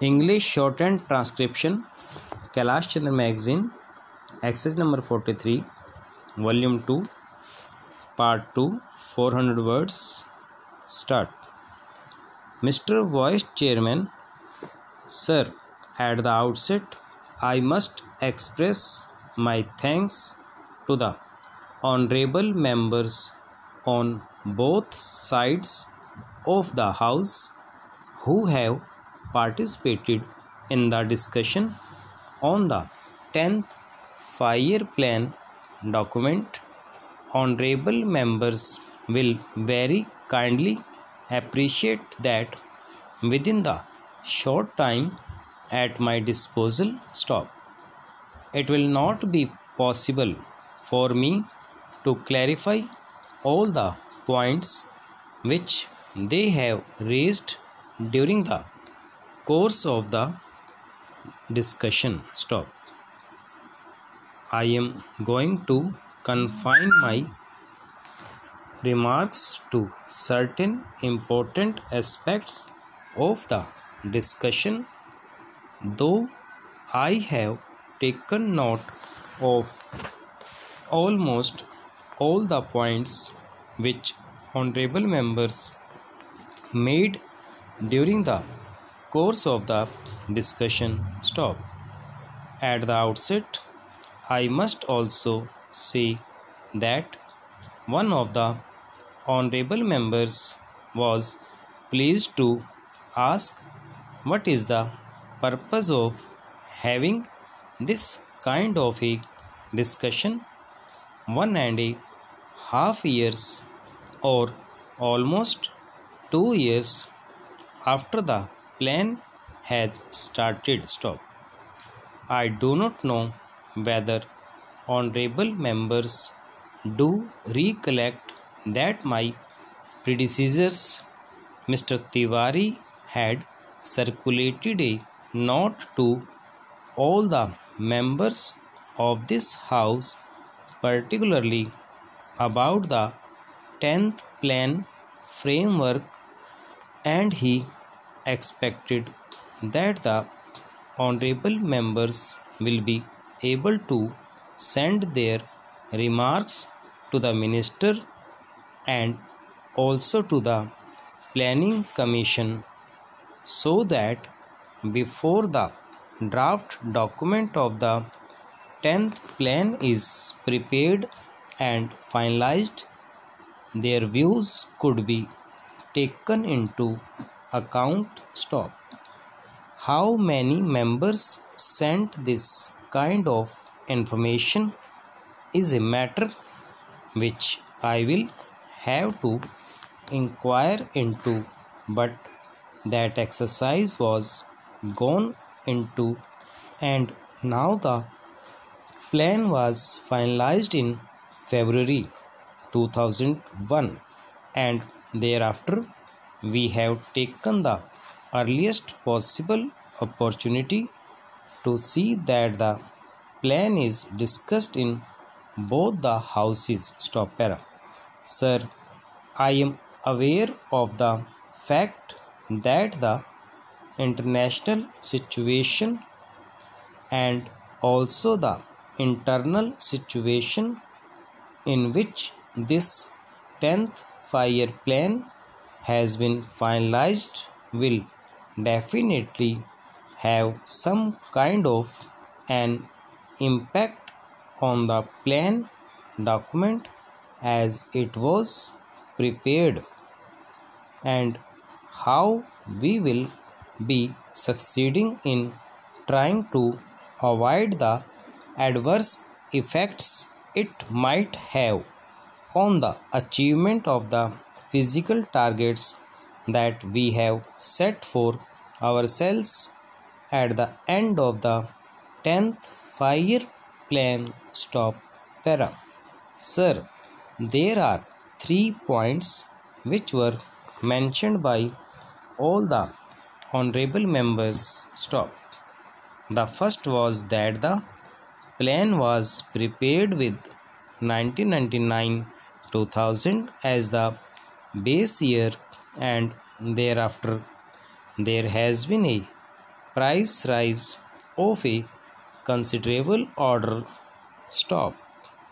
English Shorthand Transcription Kailash Chandra Magazine Exercise number 43 Volume 2 Part 2 400 words Start Mr. Vice Chairman Sir at the outset I must express my thanks to the honorable members on both sides of the house who have participated in the discussion on the 10th five-year plan document. Honorable members will very kindly appreciate that within the short time at my disposal stop. It will not be possible for me to clarify all the points which they have raised during the course of the discussion. Stop. I am going to confine my remarks to certain important aspects of the discussion though i have taken note of almost all the points which honorable members made during the course of the discussion stop. At the outset, I must also say that one of the honorable members was pleased to ask what is the purpose of having this kind of a discussion one and a half years or almost two years after the plan has started stop. I do not know whether honorable members do recollect that my predecessors mr tiwari had circulated a note to all the members of this house particularly about the 10th plan framework and he expected that the honorable members will be able to send their remarks to the minister and also to the planning commission so that before the draft document of the 10th plan is prepared and finalized their views could be taken into account stop. How many members sent this kind of information is a matter which i will have to inquire into but that exercise was gone into and now the plan was finalized in february 2001 and thereafter we have taken the earliest possible opportunity to see that the plan is discussed in both the houses. Stop para. Sir i am aware of the fact that the international situation and also the internal situation in which this 10th fire plan has been finalized will definitely have some kind of an impact on the plan document as it was prepared and how we will be succeeding in trying to avoid the adverse effects it might have on the achievement of the physical targets that we have set for ourselves at the end of the 10th fire plan stop para. Sir there are three points which were mentioned by all the honorable members stop. The first was that the plan was prepared with 1999 2000 as the base year and thereafter there has been a price rise of a considerable order stop